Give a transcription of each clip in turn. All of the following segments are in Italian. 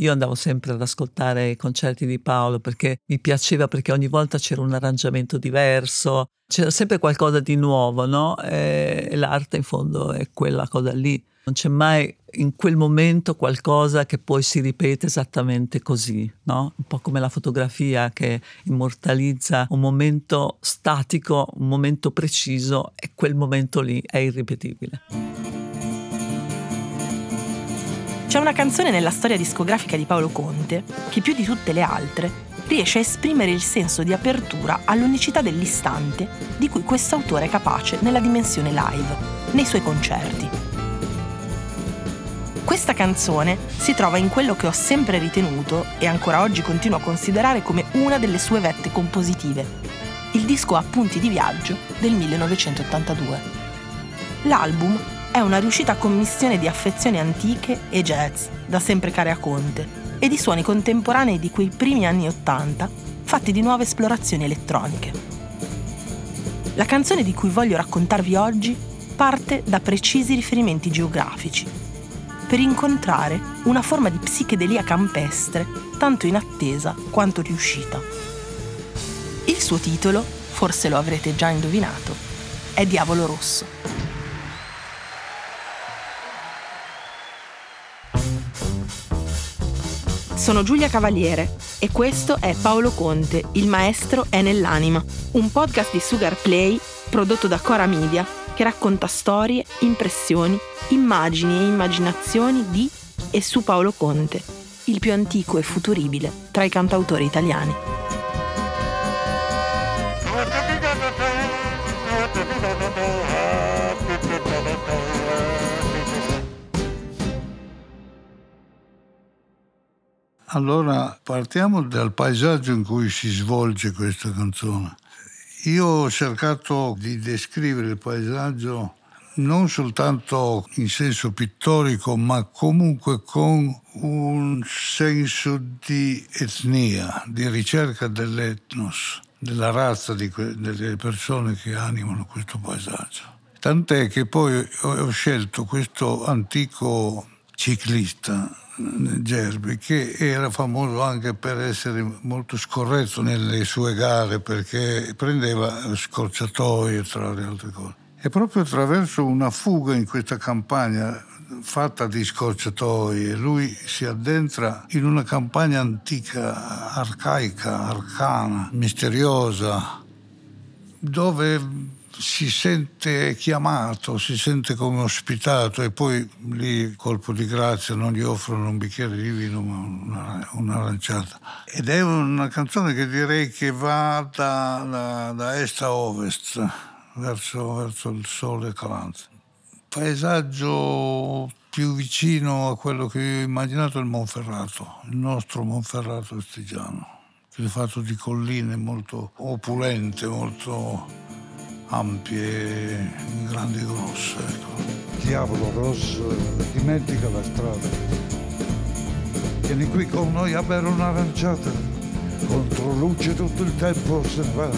Io andavo sempre ad ascoltare i concerti di Paolo perché mi piaceva perché ogni volta c'era un arrangiamento diverso, c'era sempre qualcosa di nuovo, no? E l'arte in fondo è quella cosa lì. Non c'è mai in quel momento qualcosa che poi si ripete esattamente così, no? Un po' come la fotografia che immortalizza un momento statico, un momento preciso e quel momento lì è irripetibile. C'è una canzone nella storia discografica di Paolo Conte che più di tutte le altre riesce a esprimere il senso di apertura all'unicità dell'istante di cui quest'autore è capace nella dimensione live, nei suoi concerti. Questa canzone si trova in quello che ho sempre ritenuto e ancora oggi continuo a considerare come una delle sue vette compositive, il disco Appunti di viaggio del 1982. L'album è una riuscita commissione di affezioni antiche e jazz, da sempre care a Conte, e di suoni contemporanei di quei primi anni Ottanta, fatti di nuove esplorazioni elettroniche. La canzone di cui voglio raccontarvi oggi parte da precisi riferimenti geografici, per incontrare una forma di psichedelia campestre tanto inattesa quanto riuscita. Il suo titolo, forse lo avrete già indovinato, è Diavolo Rosso. Sono Giulia Cavaliere e questo è Paolo Conte, Il maestro è nell'anima, un podcast di Sugar Play prodotto da Cora Media che racconta storie, impressioni, immagini e immaginazioni di e su Paolo Conte, il più antico e futuribile tra i cantautori italiani. Allora partiamo dal paesaggio in cui si svolge questa canzone. Io ho cercato di descrivere il paesaggio non soltanto in senso pittorico, ma comunque con un senso di etnia, di ricerca dell'etnos, della razza que- delle persone che animano questo paesaggio. Tant'è che poi ho scelto questo antico ciclista Gerbi, che era famoso anche per essere molto scorretto nelle sue gare perché prendeva scorciatoie tra le altre cose. E proprio attraverso una fuga in questa campagna fatta di scorciatoie, lui si addentra in una campagna antica, arcaica, arcana, misteriosa, dove si sente chiamato, si sente come ospitato e poi lì colpo di grazia non gli offrono un bicchiere di vino ma una, un'aranciata. Ed è una canzone che direi che va da, da, da est a ovest, verso, verso il sole calante. Paesaggio più vicino a quello che io ho immaginato è il Monferrato, il nostro Monferrato estigiano, fatto di colline molto opulente, molto ampie, grandi e grosse. Ecco. Diavolo rosso, dimentica la strada. Vieni qui con noi a bere un'aranciata, contro luce tutto il tempo se ne va.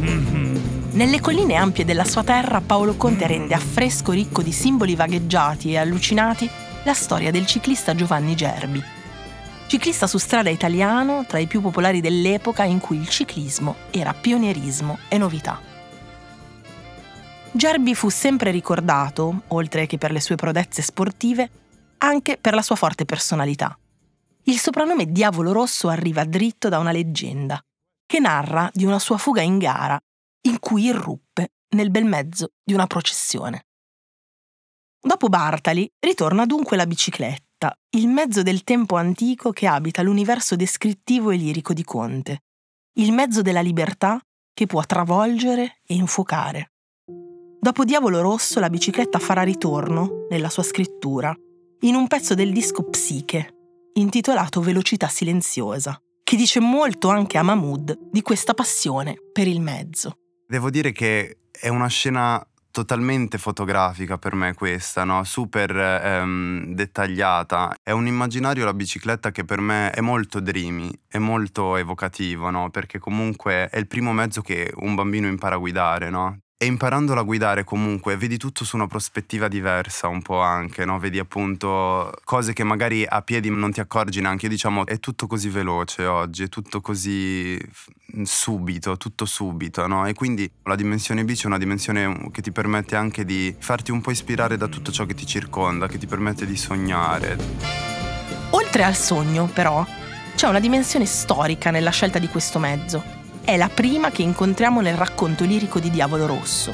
Mm-hmm. Nelle colline ampie della sua terra Paolo Conte rende affresco ricco di simboli vagheggiati e allucinati la storia del ciclista Giovanni Gerbi. Ciclista su strada italiano, tra i più popolari dell'epoca in cui il ciclismo era pionierismo e novità. Gerbi fu sempre ricordato, oltre che per le sue prodezze sportive, anche per la sua forte personalità. Il soprannome Diavolo Rosso arriva dritto da una leggenda, che narra di una sua fuga in gara in cui irruppe nel bel mezzo di una processione. Dopo Bartali ritorna dunque la bicicletta, il mezzo del tempo antico che abita l'universo descrittivo e lirico di Conte, il mezzo della libertà che può travolgere e infuocare. Dopo Diavolo Rosso la bicicletta farà ritorno, nella sua scrittura, in un pezzo del disco Psiche, intitolato Velocità silenziosa, che dice molto anche a Mahmood di questa passione per il mezzo. Devo dire che è una scena totalmente fotografica per me questa, no? super ehm, dettagliata. È un immaginario la bicicletta che per me è molto dreamy, è molto evocativo, no? perché comunque è il primo mezzo che un bambino impara a guidare. No? E imparandola a guidare comunque vedi tutto su una prospettiva diversa un po' anche, no? Vedi appunto cose che magari a piedi non ti accorgi neanche. Io diciamo è tutto così veloce oggi, è tutto così subito, tutto subito, no? E quindi la dimensione bici è una dimensione che ti permette anche di farti un po' ispirare da tutto ciò che ti circonda, che ti permette di sognare. Oltre al sogno, però, c'è una dimensione storica nella scelta di questo mezzo è la prima che incontriamo nel racconto lirico di Diavolo Rosso.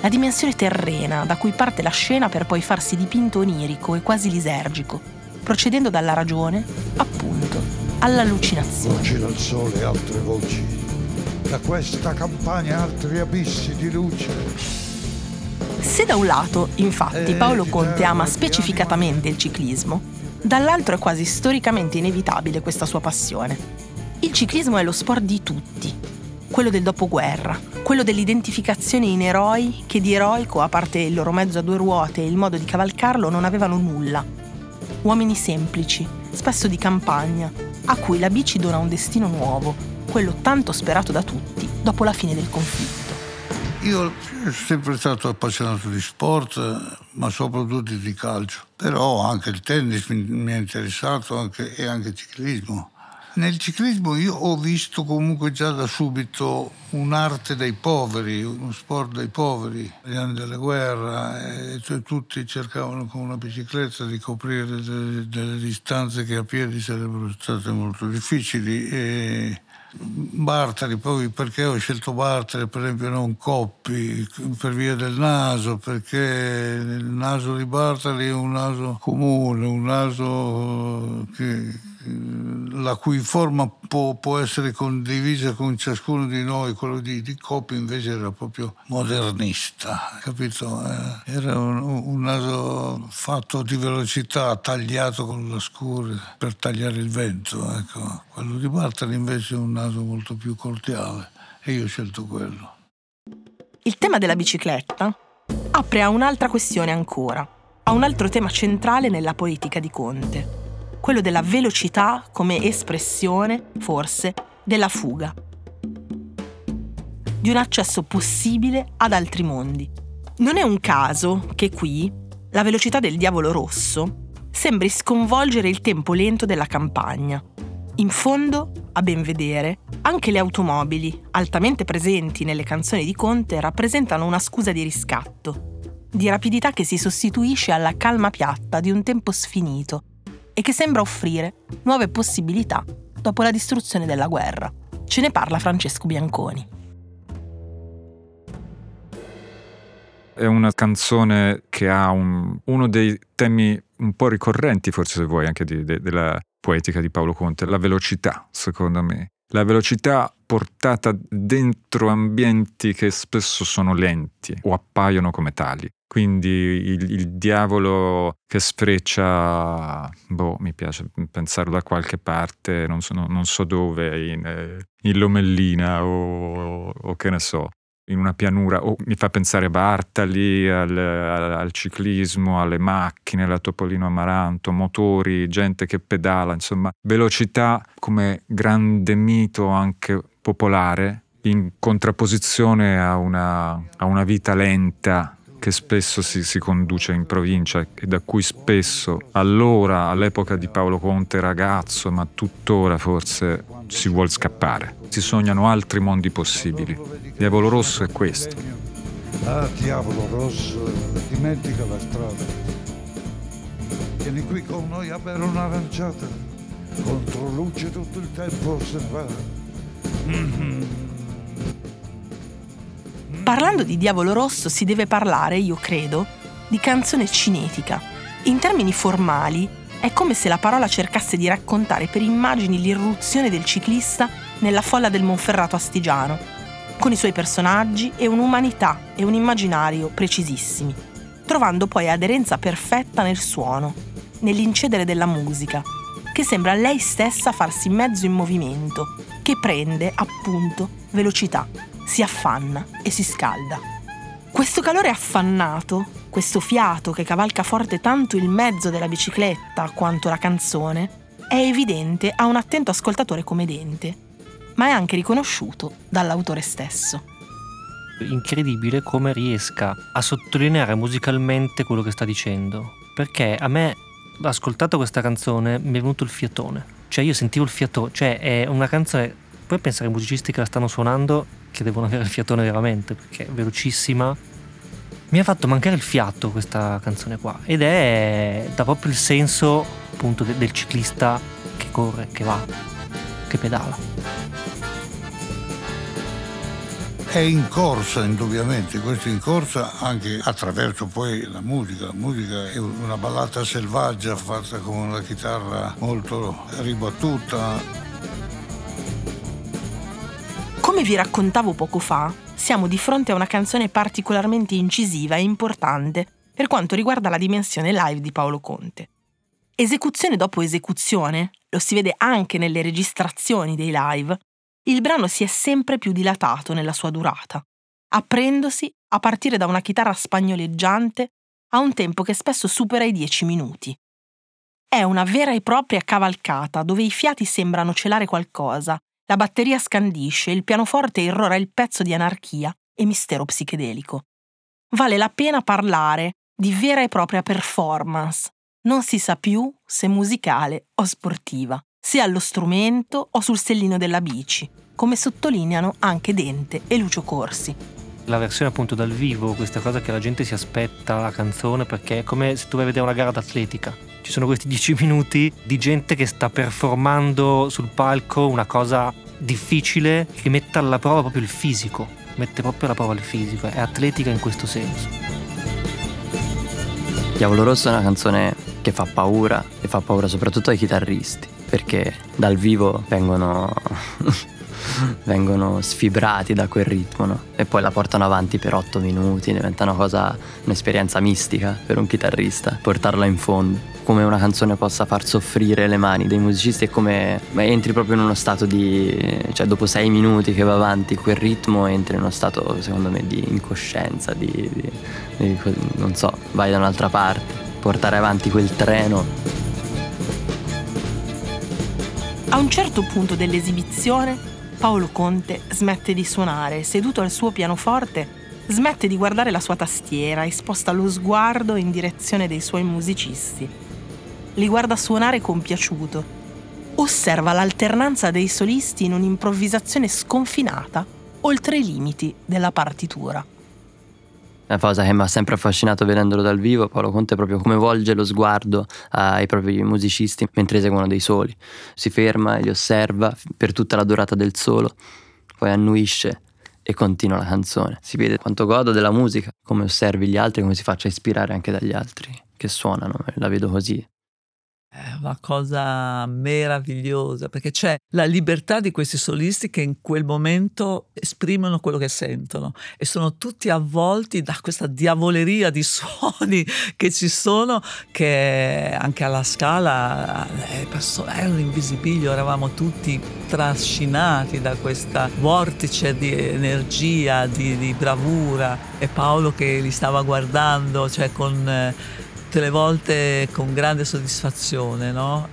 La dimensione terrena da cui parte la scena per poi farsi dipinto onirico e quasi lisergico, procedendo dalla ragione, appunto, all'allucinazione. Voci dal sole, altre voci. Da questa campagna altri abissi di luce. Se da un lato, infatti, Paolo Conte ama specificatamente il ciclismo, dall'altro è quasi storicamente inevitabile questa sua passione. Il ciclismo è lo sport di tutti, quello del dopoguerra, quello dell'identificazione in eroi che di eroico, a parte il loro mezzo a due ruote e il modo di cavalcarlo, non avevano nulla. Uomini semplici, spesso di campagna, a cui la bici dona un destino nuovo, quello tanto sperato da tutti dopo la fine del conflitto. Io sono sempre stato appassionato di sport, ma soprattutto di calcio. Però anche il tennis mi, è interessato anche, e anche il ciclismo. Nel ciclismo io ho visto comunque già da subito un'arte dei poveri, uno sport dei poveri. Negli anni della guerra e cioè, tutti cercavano con una bicicletta di coprire delle, delle distanze che a piedi sarebbero state molto difficili. E Bartali, poi perché ho scelto Bartali, per esempio non Coppi, per via del naso, perché il naso di Bartali è un naso comune, un naso che la cui forma può, può, essere condivisa con ciascuno di noi, quello di, di Coppi invece era proprio modernista, capito? Eh, era un, un, naso fatto di velocità, tagliato con la scura per tagliare il vento, ecco. Quello di Bartali invece è un naso molto più cordiale e io ho scelto quello. Il tema della bicicletta apre a un'altra questione ancora, a un altro tema centrale nella politica di Conte quello della velocità come espressione, forse, della fuga, di un accesso possibile ad altri mondi. Non è un caso che qui la velocità del diavolo rosso sembri sconvolgere il tempo lento della campagna. In fondo, a ben vedere, anche le automobili, altamente presenti nelle canzoni di Conte, rappresentano una scusa di riscatto, di rapidità che si sostituisce alla calma piatta di un tempo sfinito e che sembra offrire nuove possibilità dopo la distruzione della guerra. Ce ne parla Francesco Bianconi. È una canzone che ha un, uno dei temi un po' ricorrenti, forse se vuoi, anche di, de, della poetica di Paolo Conte, la velocità, secondo me. La velocità portata dentro ambienti che spesso sono lenti o appaiono come tali. Quindi il, il, diavolo che sfreccia, boh, mi piace pensarlo da qualche parte, non so, non so dove, in, eh, in Lomellina o, o, o, che ne so, in una pianura, o mi fa pensare a Bartali, al, al, al ciclismo, alle macchine, alla Topolino Amaranto, motori, gente che pedala, insomma, velocità come grande mito anche popolare in contrapposizione a una, a una vita lenta che spesso si, si, conduce in provincia e da cui spesso allora, all'epoca di Paolo Conte ragazzo, ma tuttora forse si vuole scappare. Si sognano altri mondi possibili. Diavolo Rosso è questo. Ah, Diavolo Rosso, dimentica la strada. Vieni qui con noi a bere un'aranciata. Contro luce tutto il tempo se ne va. Mm-hmm. Parlando di Diavolo Rosso si deve parlare, io credo, di canzone cinetica. In termini formali, è come se la parola cercasse di raccontare per immagini l'irruzione del ciclista nella folla del Monferrato astigiano, con i suoi personaggi e un'umanità e un immaginario precisissimi, trovando poi aderenza perfetta nel suono, nell'incedere della musica, che sembra lei stessa farsi mezzo in movimento, che prende, appunto, velocità si affanna e si scalda. Questo calore affannato, questo fiato che cavalca forte tanto il mezzo della bicicletta quanto la canzone, è evidente a un attento ascoltatore come Dente, ma è anche riconosciuto dall'autore stesso. incredibile come riesca a sottolineare musicalmente quello che sta dicendo. Perché a me, ascoltato questa canzone, mi è venuto il fiatone. Cioè io sentivo il fiatone, cioè è una canzone, puoi pensare ai musicisti che la stanno suonando che devono avere il fiatone veramente, perché è velocissima. Mi ha fatto mancare il fiato questa canzone qua ed è da proprio il senso appunto del ciclista che corre, che va, che pedala è in corsa indubbiamente, questo in corsa anche attraverso poi la musica. La musica è una ballata selvaggia fatta con una chitarra molto ribattuta. Come vi raccontavo poco fa, siamo di fronte a una canzone particolarmente incisiva e importante per quanto riguarda la dimensione live di Paolo Conte. Esecuzione dopo esecuzione, lo si vede anche nelle registrazioni dei live, il brano si è sempre più dilatato nella sua durata, aprendosi a partire da una chitarra spagnoleggiante a un tempo che spesso supera i dieci minuti. È una vera e propria cavalcata dove i fiati sembrano celare qualcosa, la batteria scandisce, il pianoforte irrora il pezzo di anarchia e mistero psichedelico. Vale la pena parlare di vera e propria performance. Non si sa più se musicale o sportiva sia allo strumento o sul sellino della bici, come sottolineano anche Dente e Lucio Corsi. La versione appunto dal vivo, questa cosa che la gente si aspetta la canzone perché è come se tu vai a vedere una gara d'atletica. Ci sono questi dieci minuti di gente che sta performando sul palco una cosa difficile che mette alla prova proprio il fisico, mette proprio alla prova il fisico, è atletica in questo senso. Diavolo Rosso è una canzone che fa paura e fa paura soprattutto ai chitarristi perché dal vivo vengono, vengono sfibrati da quel ritmo no? e poi la portano avanti per otto minuti, diventa una cosa, un'esperienza mistica per un chitarrista, portarla in fondo come una canzone possa far soffrire le mani dei musicisti e come entri proprio in uno stato di cioè dopo sei minuti che va avanti quel ritmo entri in uno stato secondo me di incoscienza di, di, di non so vai da un'altra parte portare avanti quel treno a un certo punto dell'esibizione, Paolo Conte smette di suonare, seduto al suo pianoforte, smette di guardare la sua tastiera e sposta lo sguardo in direzione dei suoi musicisti. Li guarda suonare compiaciuto. Osserva l'alternanza dei solisti in un'improvvisazione sconfinata oltre i limiti della partitura. Una cosa che mi ha sempre affascinato vedendolo dal vivo, Paolo Conte proprio come volge lo sguardo ai propri musicisti mentre eseguono dei soli. Si ferma li osserva per tutta la durata del solo, poi annuisce e continua la canzone. Si vede quanto godo della musica, come osservi gli altri, come si faccia ispirare anche dagli altri che suonano, la vedo così. È una cosa meravigliosa perché c'è la libertà di questi solisti che in quel momento esprimono quello che sentono e sono tutti avvolti da questa diavoleria di suoni che ci sono che anche alla scala le persone erano invisibili, eravamo tutti trascinati da questa vortice di energia, di, di bravura. E Paolo che li stava guardando cioè con tutte le volte con grande soddisfazione, no?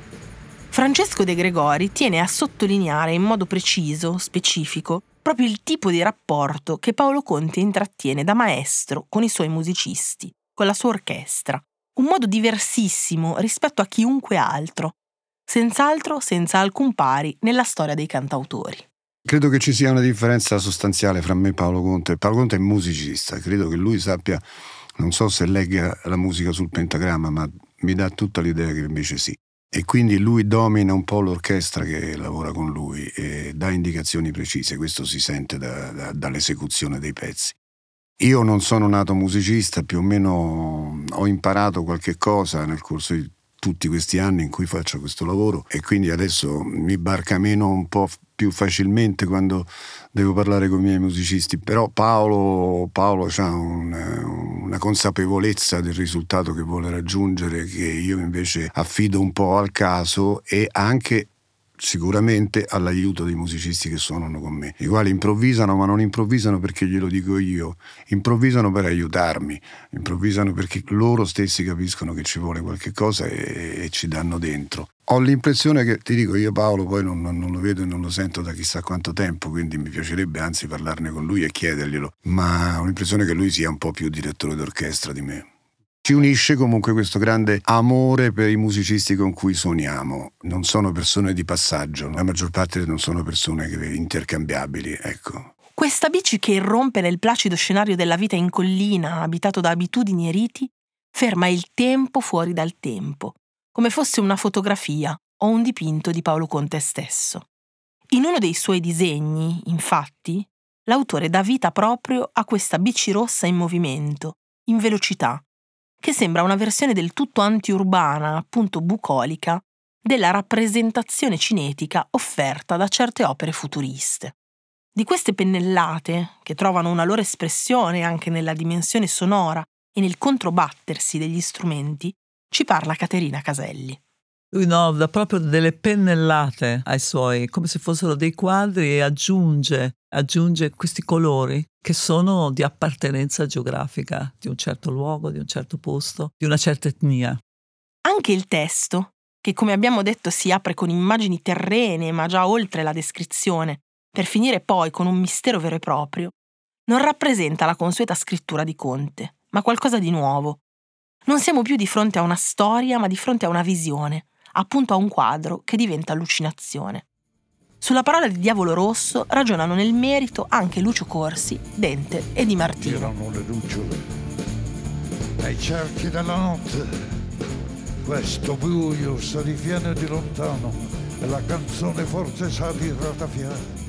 Francesco De Gregori tiene a sottolineare in modo preciso, specifico, proprio il tipo di rapporto che Paolo Conti intrattiene da maestro con i suoi musicisti, con la sua orchestra. Un modo diversissimo rispetto a chiunque altro, senz'altro senza alcun pari nella storia dei cantautori. Credo che ci sia una differenza sostanziale fra me e Paolo Conte. Paolo Conte è musicista, credo che lui sappia non so se legga la musica sul pentagramma, ma mi dà tutta l'idea che invece sì. E quindi lui domina un po' l'orchestra che lavora con lui e dà indicazioni precise, questo si sente da, da, dall'esecuzione dei pezzi. Io non sono nato musicista, più o meno ho imparato qualche cosa nel corso di tutti questi anni in cui faccio questo lavoro e quindi adesso mi barca meno un po' più facilmente quando devo parlare con i miei musicisti, però Paolo, Paolo ha un, una consapevolezza del risultato che vuole raggiungere che io invece affido un po' al caso e anche sicuramente all'aiuto dei musicisti che suonano con me, i quali improvvisano ma non improvvisano perché glielo dico io, improvvisano per aiutarmi, improvvisano perché loro stessi capiscono che ci vuole qualche cosa e, e ci danno dentro. Ho l'impressione che, ti dico, io Paolo poi non, non, lo vedo e non lo sento da chissà quanto tempo, quindi mi piacerebbe anzi parlarne con lui e chiederglielo, ma ho l'impressione che lui sia un po' più direttore d'orchestra di me. Ci unisce comunque questo grande amore per i musicisti con cui suoniamo. Non sono persone di passaggio, la maggior parte non sono persone intercambiabili, ecco. Questa bici che irrompe nel placido scenario della vita in collina, abitato da abitudini e riti, ferma il tempo fuori dal tempo, come fosse una fotografia o un dipinto di Paolo Conte stesso. In uno dei suoi disegni, infatti, l'autore dà vita proprio a questa bici rossa in movimento, in velocità, che sembra una versione del tutto antiurbana, appunto bucolica, della rappresentazione cinetica offerta da certe opere futuriste. Di queste pennellate, che trovano una loro espressione anche nella dimensione sonora e nel controbattersi degli strumenti, ci parla Caterina Caselli. Lui no, dà proprio delle pennellate ai suoi, come se fossero dei quadri e aggiunge, aggiunge questi colori che sono di appartenenza geografica di un certo luogo, di un certo posto, di una certa etnia. Anche il testo, che come abbiamo detto si apre con immagini terrene ma già oltre la descrizione, per finire poi con un mistero vero e proprio, non rappresenta la consueta scrittura di Conte, ma qualcosa di nuovo. Non siamo più di fronte a una storia, ma di fronte a una visione, appunto a un quadro che diventa allucinazione. Sulla parola di Diavolo Rosso ragionano nel merito anche Lucio Corsi, Dente e Di Martino. Girano le lucciole nei cerchi della notte. Questo buio sa di viene di lontano e la canzone forse sa di ratafiare.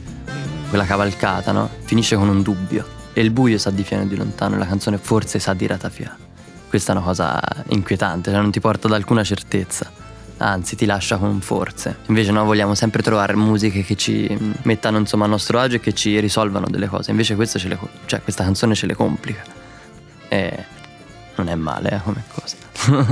Quella cavalcata, no? Finisce con un dubbio. E il buio sa di fieno di lontano e la canzone forse sa di ratafiare. Questa è una cosa inquietante, cioè non ti porta ad alcuna certezza anzi ti lascia con forze. Invece noi vogliamo sempre trovare musiche che ci mettano insomma a nostro agio e che ci risolvano delle cose, invece le, cioè, questa canzone ce le complica. E non è male eh, come cosa.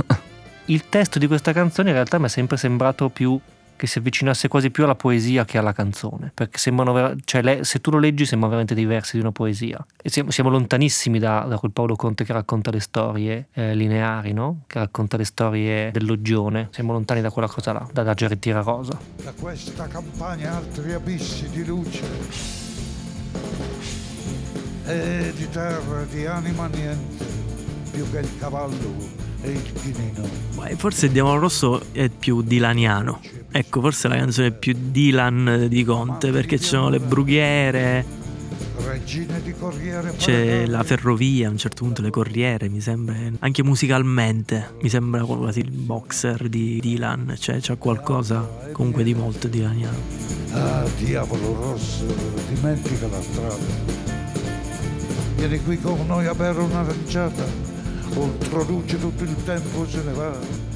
Il testo di questa canzone in realtà mi è sempre sembrato più che si avvicinasse quasi più alla poesia che alla canzone, perché sembrano, cioè le, se tu lo leggi sembra veramente dei versi di una poesia. E siamo, siamo lontanissimi da, da, quel Paolo Conte che racconta le storie eh, lineari, no? che racconta le storie dell'oggione, siamo lontani da quella cosa là, da, da Gerettira Rosa. Da questa campagna altri abissi di luce e di terra, di anima niente, più che il cavallo e il chinino. Forse il Diavolo Rosso è più dilaniano Ecco, forse la canzone più Dylan di Conte, perché ci sono le brughiere, c'è la ferrovia, a un certo punto le corriere, mi sembra, anche musicalmente, mi sembra quasi il boxer di Dylan, cioè c'è qualcosa comunque di molto dilaniano. Ah, diavolo rosso, dimentica la strada. Vieni qui con noi a bere un'aranciata, oltre luce tutto il tempo se ne va.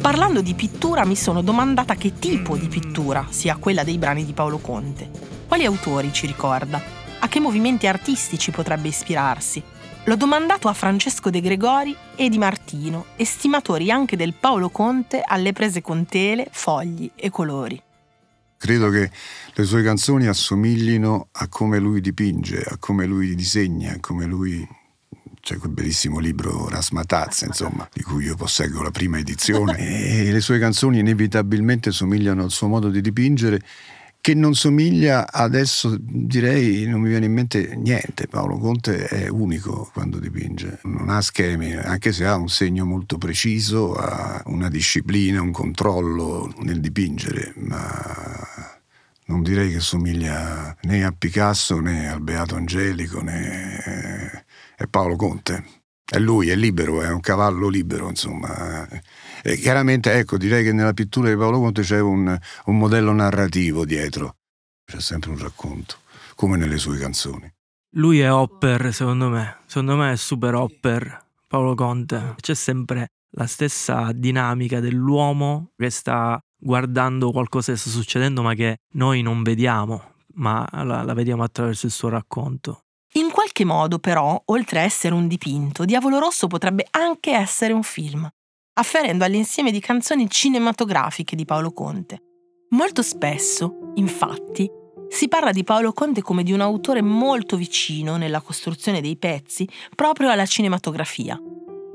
Parlando di pittura mi sono domandata che tipo di pittura sia quella dei brani di Paolo Conte. Quali autori ci ricorda? A che movimenti artistici potrebbe ispirarsi? L'ho domandato a Francesco De Gregori e Di Martino, estimatori anche del Paolo Conte alle prese con tele, fogli e colori. Credo che le sue canzoni assomiglino a come lui dipinge, a come lui disegna, a come lui c'è quel bellissimo libro Rasmataz, insomma, di cui io posseggo la prima edizione, e le sue canzoni inevitabilmente somigliano al suo modo di dipingere che non somiglia adesso direi non mi viene in mente niente. Paolo Conte è unico quando dipinge non ha schemi anche se ha un segno molto preciso ha una disciplina un controllo nel dipingere ma non direi che somiglia né a Picasso né al Beato Angelico né è Paolo Conte. È lui, è libero, è un cavallo libero, insomma. E chiaramente, ecco, direi che nella pittura di Paolo Conte c'è un, un modello narrativo dietro. C'è sempre un racconto, come nelle sue canzoni. Lui è Hopper, secondo me. Secondo me è super Hopper, Paolo Conte. C'è sempre la stessa dinamica dell'uomo che sta guardando qualcosa che sta succedendo ma che noi non vediamo, ma la, la vediamo attraverso il suo racconto. In qualche modo, però, oltre a essere un dipinto, Diavolo Rosso potrebbe anche essere un film, afferendo all'insieme di canzoni cinematografiche di Paolo Conte. Molto spesso, infatti, si parla di Paolo Conte come di un autore molto vicino nella costruzione dei pezzi proprio alla cinematografia.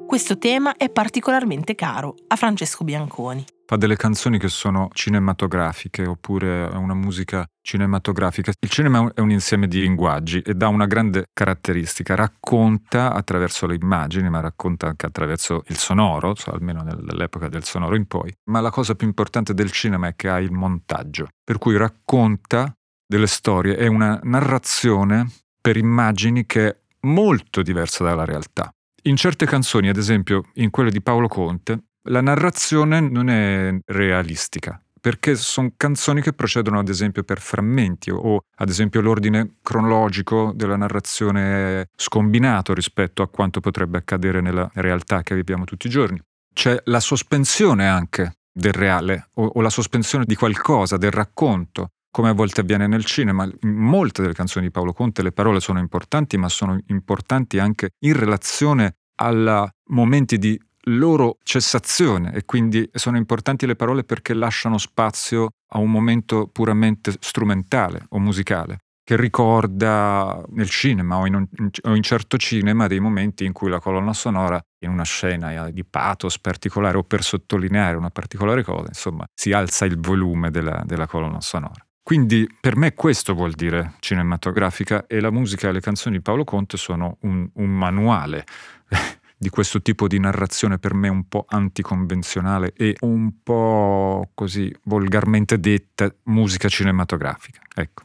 Questo tema è particolarmente caro a Francesco Bianconi. Fa delle canzoni che sono cinematografiche oppure una musica cinematografica. Il cinema è un insieme di linguaggi e dà una grande caratteristica, racconta attraverso le immagini, ma racconta anche attraverso il sonoro, cioè almeno nell'epoca del sonoro in poi. Ma la cosa più importante del cinema è che ha il montaggio, per cui racconta delle storie, è una narrazione per immagini che è molto diversa dalla realtà. In certe canzoni, ad esempio in quelle di Paolo Conte, la narrazione non è realistica, perché sono canzoni che procedono ad esempio per frammenti o ad esempio l'ordine cronologico della narrazione è scombinato rispetto a quanto potrebbe accadere nella realtà che viviamo tutti i giorni. C'è la sospensione anche del reale o, o la sospensione di qualcosa, del racconto come a volte avviene nel cinema. In molte delle canzoni di Paolo Conte le parole sono importanti, ma sono importanti anche in relazione a momenti di loro cessazione e quindi sono importanti le parole perché lasciano spazio a un momento puramente strumentale o musicale che ricorda nel cinema o in, un, o in, certo cinema dei momenti in cui la colonna sonora in una scena di pathos particolare o per sottolineare una particolare cosa, insomma, si alza il volume della, della colonna sonora. Quindi per me questo vuol dire cinematografica e la musica e le canzoni di Paolo Conte sono un, un manuale di questo tipo di narrazione per me un po' anticonvenzionale e un po' così volgarmente detta musica cinematografica. Ecco.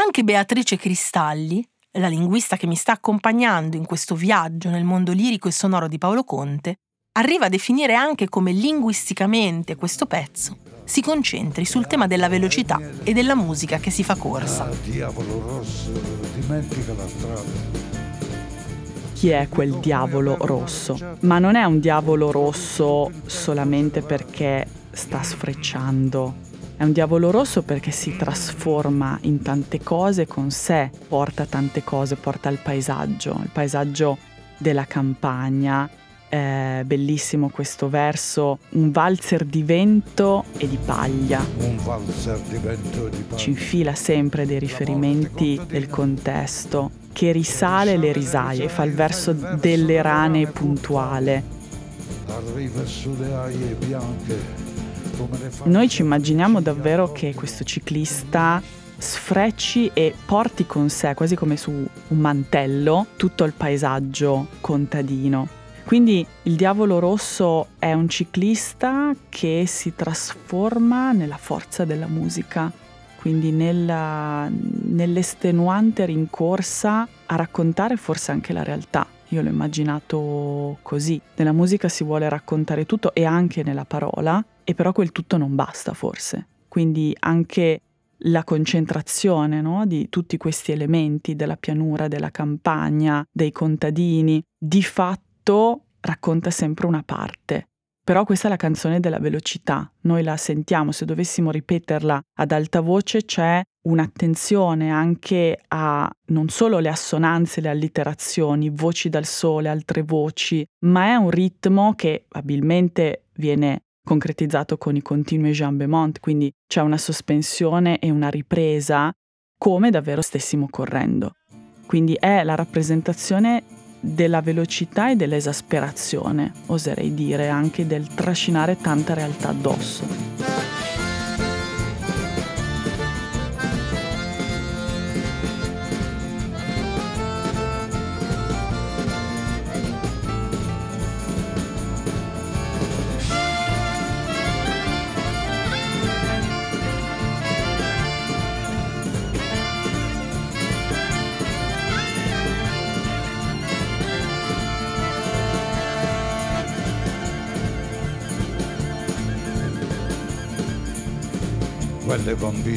Anche Beatrice Cristalli, la linguista che mi sta accompagnando in questo viaggio nel mondo lirico e sonoro di Paolo Conte, arriva a definire anche come linguisticamente questo pezzo si concentri sul tema della velocità e della musica che si fa corsa. Ah, diavolo rosso, dimentica la strada chi è quel diavolo rosso, ma non è un diavolo rosso solamente perché sta sfrecciando, è un diavolo rosso perché si trasforma in tante cose con sé, porta tante cose, porta il paesaggio, il paesaggio della campagna, è bellissimo questo verso, un valzer di vento e di paglia. Un valzer di vento e di paglia. Ci infila sempre dei riferimenti del contesto, che risale le risaie, fa il verso delle rane puntuale. Noi ci immaginiamo davvero che questo ciclista sfrecci e porti con sé, quasi come su un mantello, tutto il paesaggio contadino. Quindi il diavolo rosso è un ciclista che si trasforma nella forza della musica, quindi nella, nell'estenuante rincorsa a raccontare forse anche la realtà. Io l'ho immaginato così. Nella musica si vuole raccontare tutto e anche nella parola, e però quel tutto non basta forse. Quindi anche la concentrazione no? di tutti questi elementi della pianura, della campagna, dei contadini, di fatto racconta sempre una parte. Però questa è la canzone della velocità, noi la sentiamo, se dovessimo ripeterla ad alta voce c'è un'attenzione anche a non solo le assonanze, le allitterazioni, voci dal sole, altre voci, ma è un ritmo che abilmente viene concretizzato con i continui jambement, quindi c'è una sospensione e una ripresa come davvero stessimo correndo. Quindi è la rappresentazione della velocità e dell'esasperazione, oserei dire, anche del trascinare tanta realtà addosso.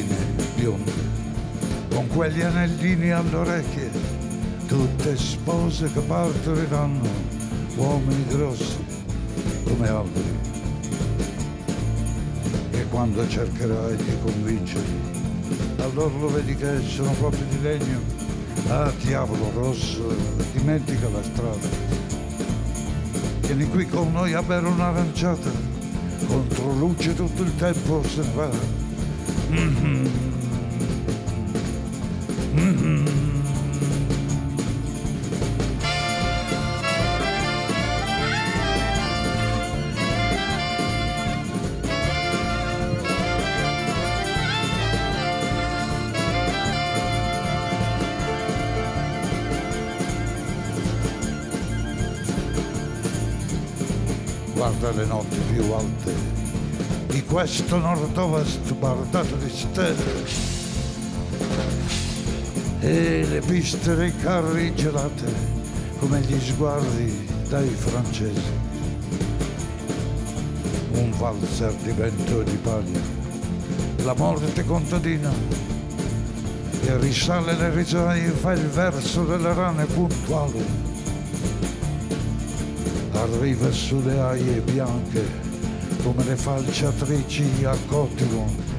Bambine bionde, con quegli anellini alle orecchie, tutte spose che partoriranno uomini grossi come alberi. E quando cercherai di convincerli, allora lo vedi che sono proprio di legno. Ah, diavolo rosso, dimentica la strada. Vieni qui con noi a bere un'aranciata, contro luce tutto il tempo se ne va Guarda le notti più alte questo nord-ovest bardato di stelle e le piste dei carri gelate come gli sguardi dai francesi. Un valzer di vento e di paglia, la morte contadina che risale le risaie fa il verso delle rane puntuali. Arriva sulle aie bianche come le falciatrici a Cotimo.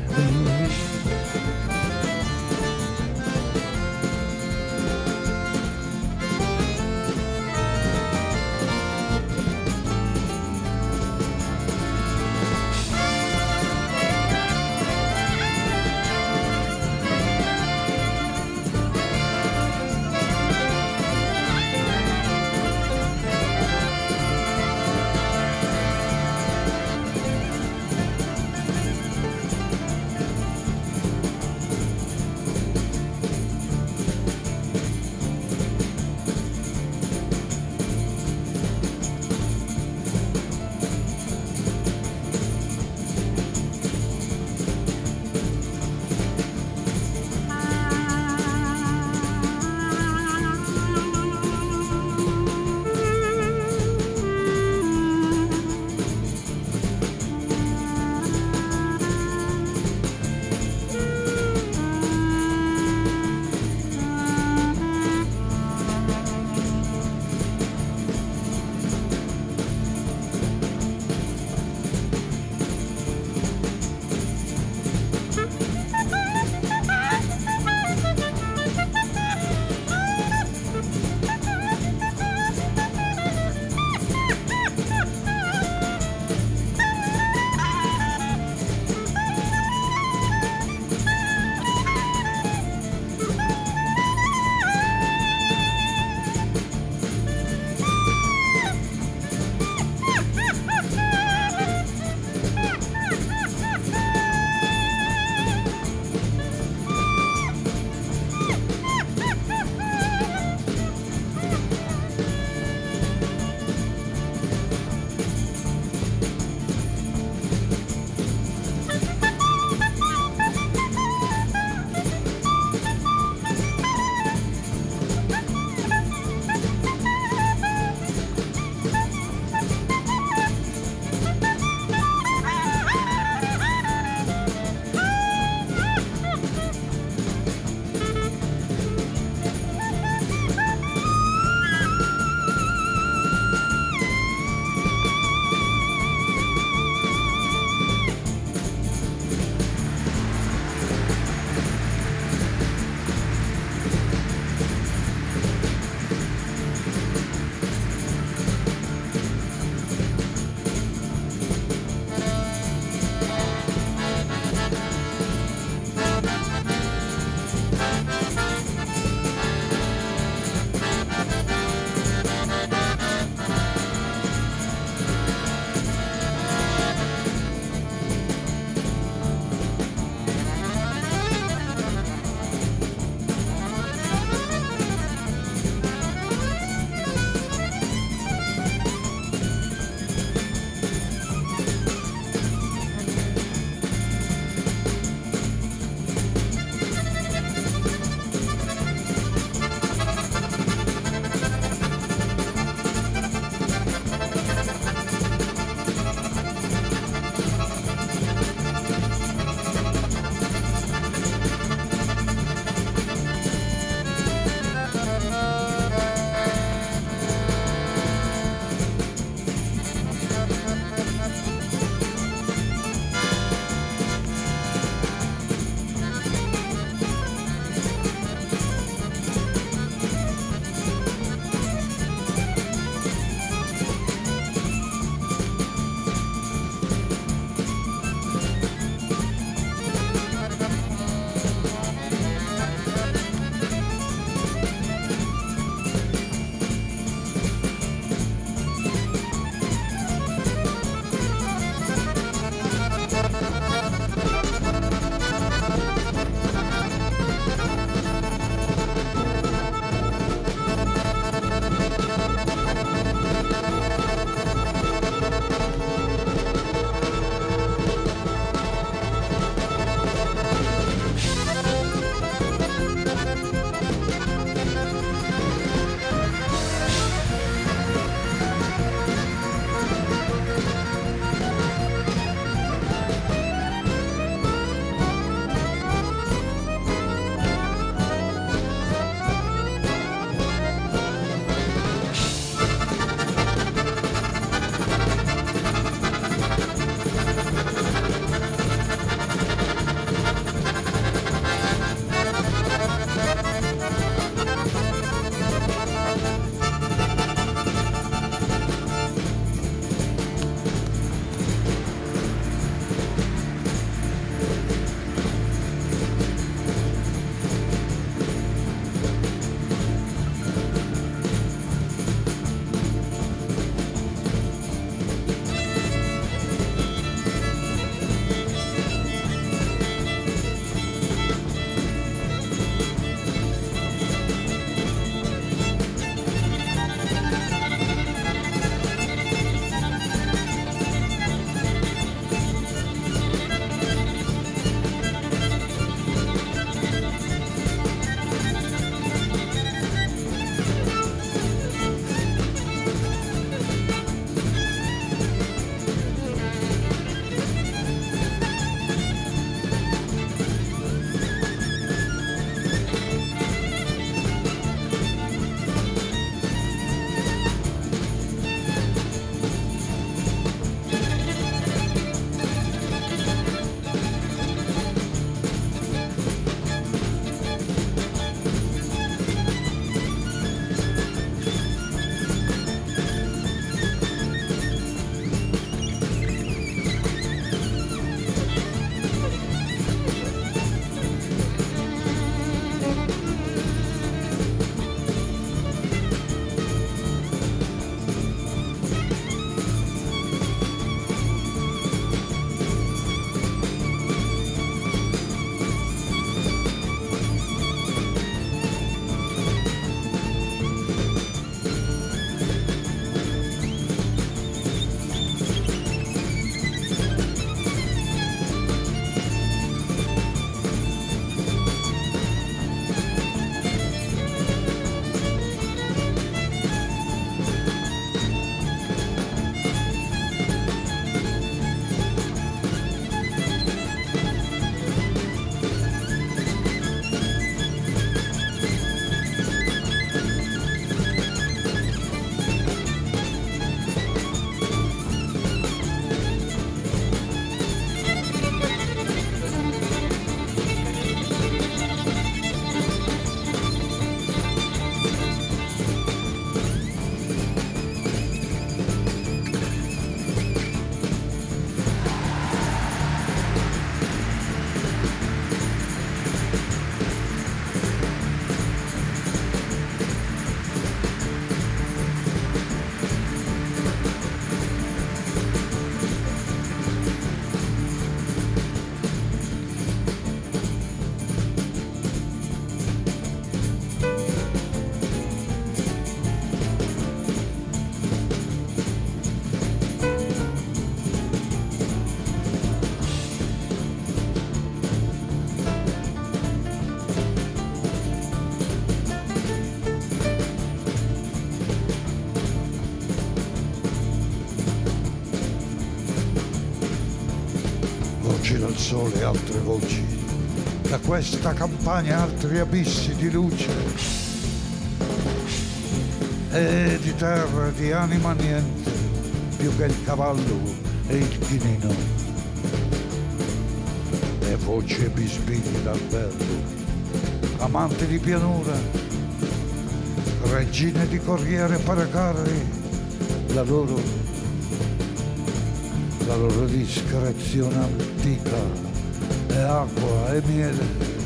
Sole altre voci, da questa campagna altri abissi di luce. E di terra, di anima niente, più che il cavallo e il chinino. E voci e bisbigli d'albergo, amanti di pianura, regine di corriere paracarri, la loro la loro discrezione antica acqua e miele.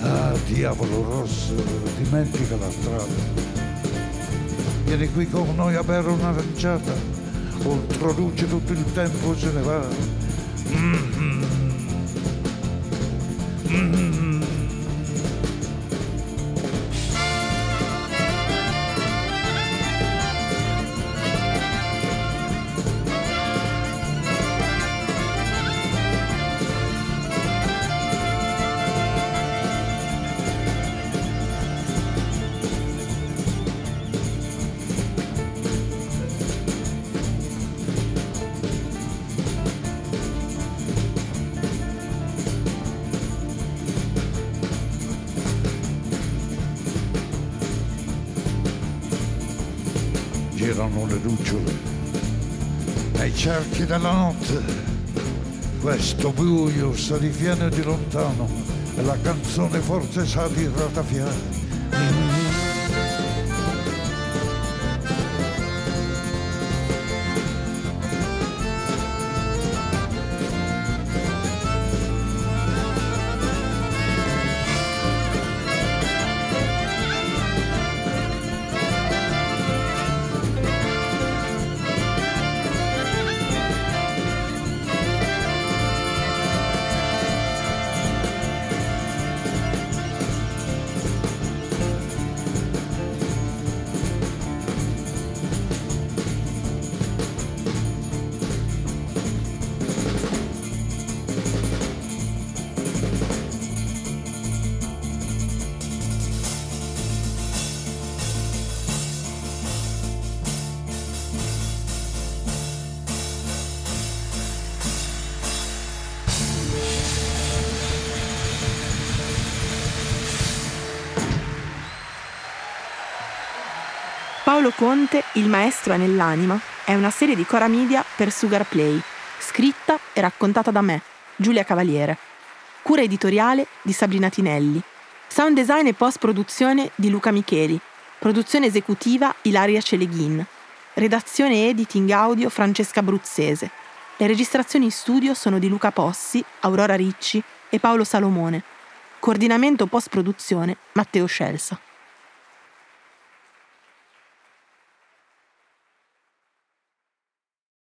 Ah, diavolo rosso, dimentica la strada. Vieni qui con noi a bere un'aranciata, oltre luce tutto il tempo se ne va. Lucciole nei cerchi della notte. Questo buio sa di fieno di lontano e la canzone forse sa di ratafiare. Paolo Conte, Il maestro è nell'anima, è una serie di Cora Media per Sugar Play, scritta e raccontata da me, Giulia Cavaliere. Cura editoriale di Sabrina Tinelli. Sound design e post-produzione di Luca Micheli. Produzione esecutiva Ilaria Celeghin. Redazione e editing audio Francesca Bruzzese. Le registrazioni in studio sono di Luca Possi, Aurora Ricci e Paolo Salomone. Coordinamento post-produzione Matteo Scelsa.